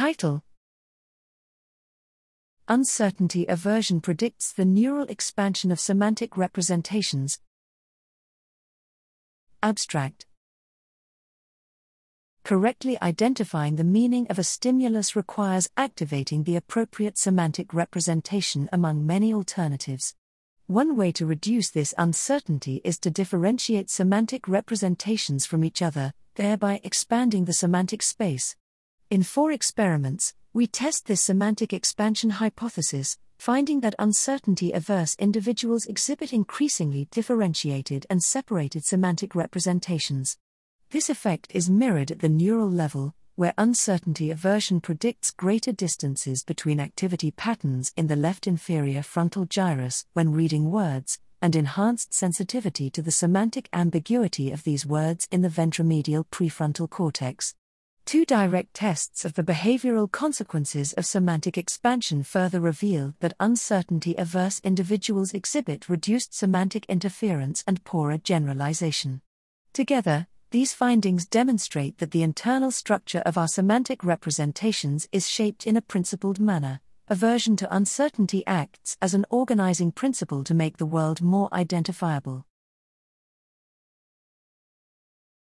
Title Uncertainty aversion predicts the neural expansion of semantic representations. Abstract Correctly identifying the meaning of a stimulus requires activating the appropriate semantic representation among many alternatives. One way to reduce this uncertainty is to differentiate semantic representations from each other, thereby expanding the semantic space. In four experiments, we test this semantic expansion hypothesis, finding that uncertainty averse individuals exhibit increasingly differentiated and separated semantic representations. This effect is mirrored at the neural level, where uncertainty aversion predicts greater distances between activity patterns in the left inferior frontal gyrus when reading words, and enhanced sensitivity to the semantic ambiguity of these words in the ventromedial prefrontal cortex. Two direct tests of the behavioral consequences of semantic expansion further reveal that uncertainty averse individuals exhibit reduced semantic interference and poorer generalization. Together, these findings demonstrate that the internal structure of our semantic representations is shaped in a principled manner. Aversion to uncertainty acts as an organizing principle to make the world more identifiable.